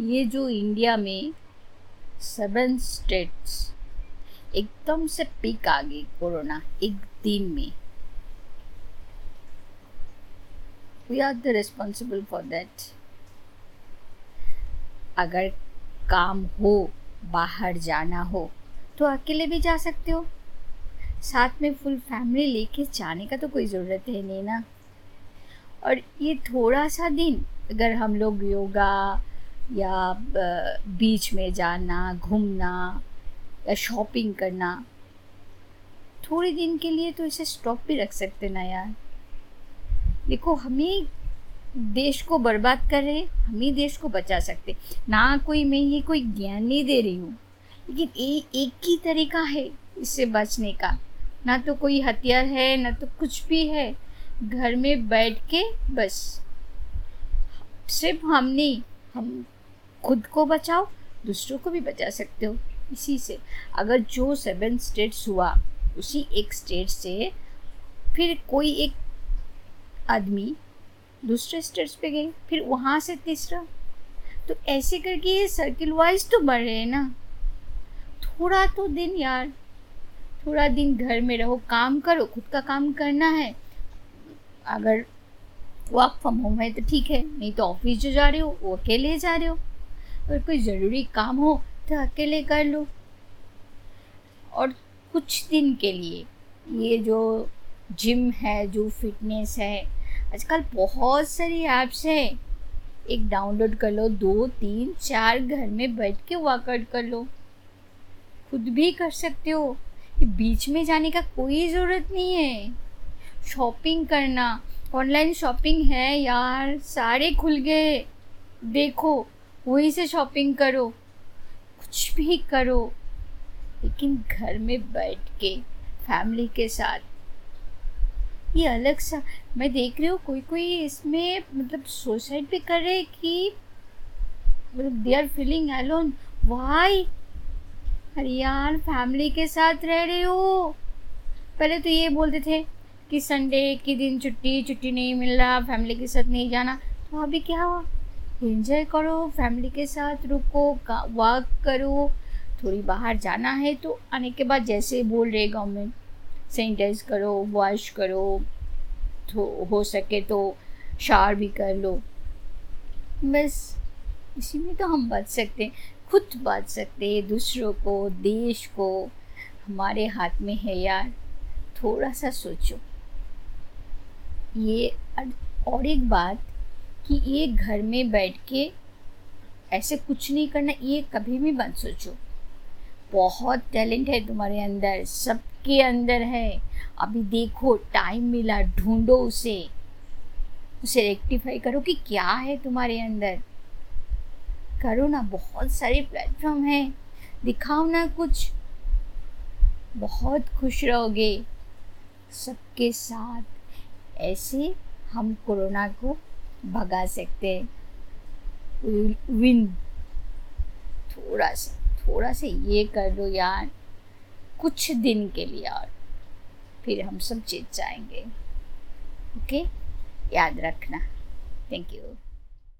ये जो इंडिया में सेवन स्टेट्स एकदम से पीक आ गई कोरोना एक दिन में। We are the responsible for that अगर काम हो, बाहर जाना हो तो अकेले भी जा सकते हो। साथ में फुल फैमिली लेके जाने का तो कोई ज़रूरत है नहीं ना। और ये थोड़ा सा दिन, अगर हम लोग योगा या बीच में जाना घूमना या शॉपिंग करना। थोड़े दिन के लिए तो इसे स्टॉप भी रख सकते ना यार। देखो हम ही देश को बर्बाद कर रहे हम ही देश को बचा सकते ना कोई मैं ये कोई ज्ञान नहीं दे रही हूँ लेकिन ए, एक ही तरीका है इससे बचने का। ना तो कोई हथियार है ना तो कुछ भी है। घर में बैठ के बस। सिर्फ़ हम नहीं हम खुद को बचाओ, दूसरों को भी बचा सकते हो। इसी से अगर जो सेवन स्टेट्स हुआ, उसी एक स्टेट से फिर कोई एक आदमी दूसरे स्टेट्स पे गए फिर वहाँ से तीसरा। तो ऐसे करके ये सर्किल वाइज तो बढ़ रहे हैं ना। थोड़ा तो दिन यार, थोड़ा दिन घर में रहो, काम करो, खुद का काम करना है। अगर वर्क फ्रॉम होम है तो ठीक है, नहीं तो ऑफ़िस जो जा रहे हो, वो अकेले जा रहे हो। अगर कोई ज़रूरी काम हो तो अकेले कर लो। और कुछ दिन के लिए, ये जो जिम है, जो फिटनेस है, आजकल बहुत सारी ऐप्स हैं। एक डाउनलोड कर लो, दो, तीन, चार घर में बैठ के वर्कआउट कर लो। खुद भी कर सकते हो। ये बीच में जाने का कोई ज़रूरत नहीं है। शॉपिंग करना ऑनलाइन शॉपिंग है यार, सारे खुल गए। देखो वहीं से शॉपिंग करो। कुछ भी करो। लेकिन घर में बैठ के फैमिली के साथ। ये अलग सा, मैं देख रही हूँ कोई कोई इसमें मतलब सुसाइड भी कर रहे कि मतलब they are feeling alone why अरे यार फैमिली के साथ रह रहे हो। पहले तो ये बोलते थे कि संडे के दिन छुट्टी छुट्टी नहीं मिल रहा फैमिली के साथ नहीं जाना। तो अभी क्या हुआ? एंजॉय करो, फैमिली के साथ रुको वॉक करो, थोड़ी बाहर जाना है तो आने के बाद जैसे बोल रहे गवर्नमेंट सैनिटाइज करो वॉश करो तो हो सके तो शार भी कर लो। बस, इसी में तो हम बच सकते हैं, खुद बच सकते हैं, दूसरों को, देश को, हमारे हाथ में है यार, थोड़ा सा सोचो। ये और एक बात कि ये घर में बैठ के ऐसे कुछ नहीं करना, ये कभी भी मत सोचो। बहुत टैलेंट है तुम्हारे अंदर, सबके अंदर है। अभी देखो, टाइम मिला, ढूंढो उसे। उसे रेक्टिफाई करो कि क्या है तुम्हारे अंदर। करो ना, बहुत सारे प्लेटफॉर्म हैं। दिखाओ ना कुछ। बहुत खुश रहोगे। सबके साथ ऐसे हम कोरोना को भगा सकते विन थोड़ा सा थोड़ा सा ये कर लो यार। कुछ दिन के लिए और फिर हम सब जीत जाएँगे। ओके याद रखना। Thank you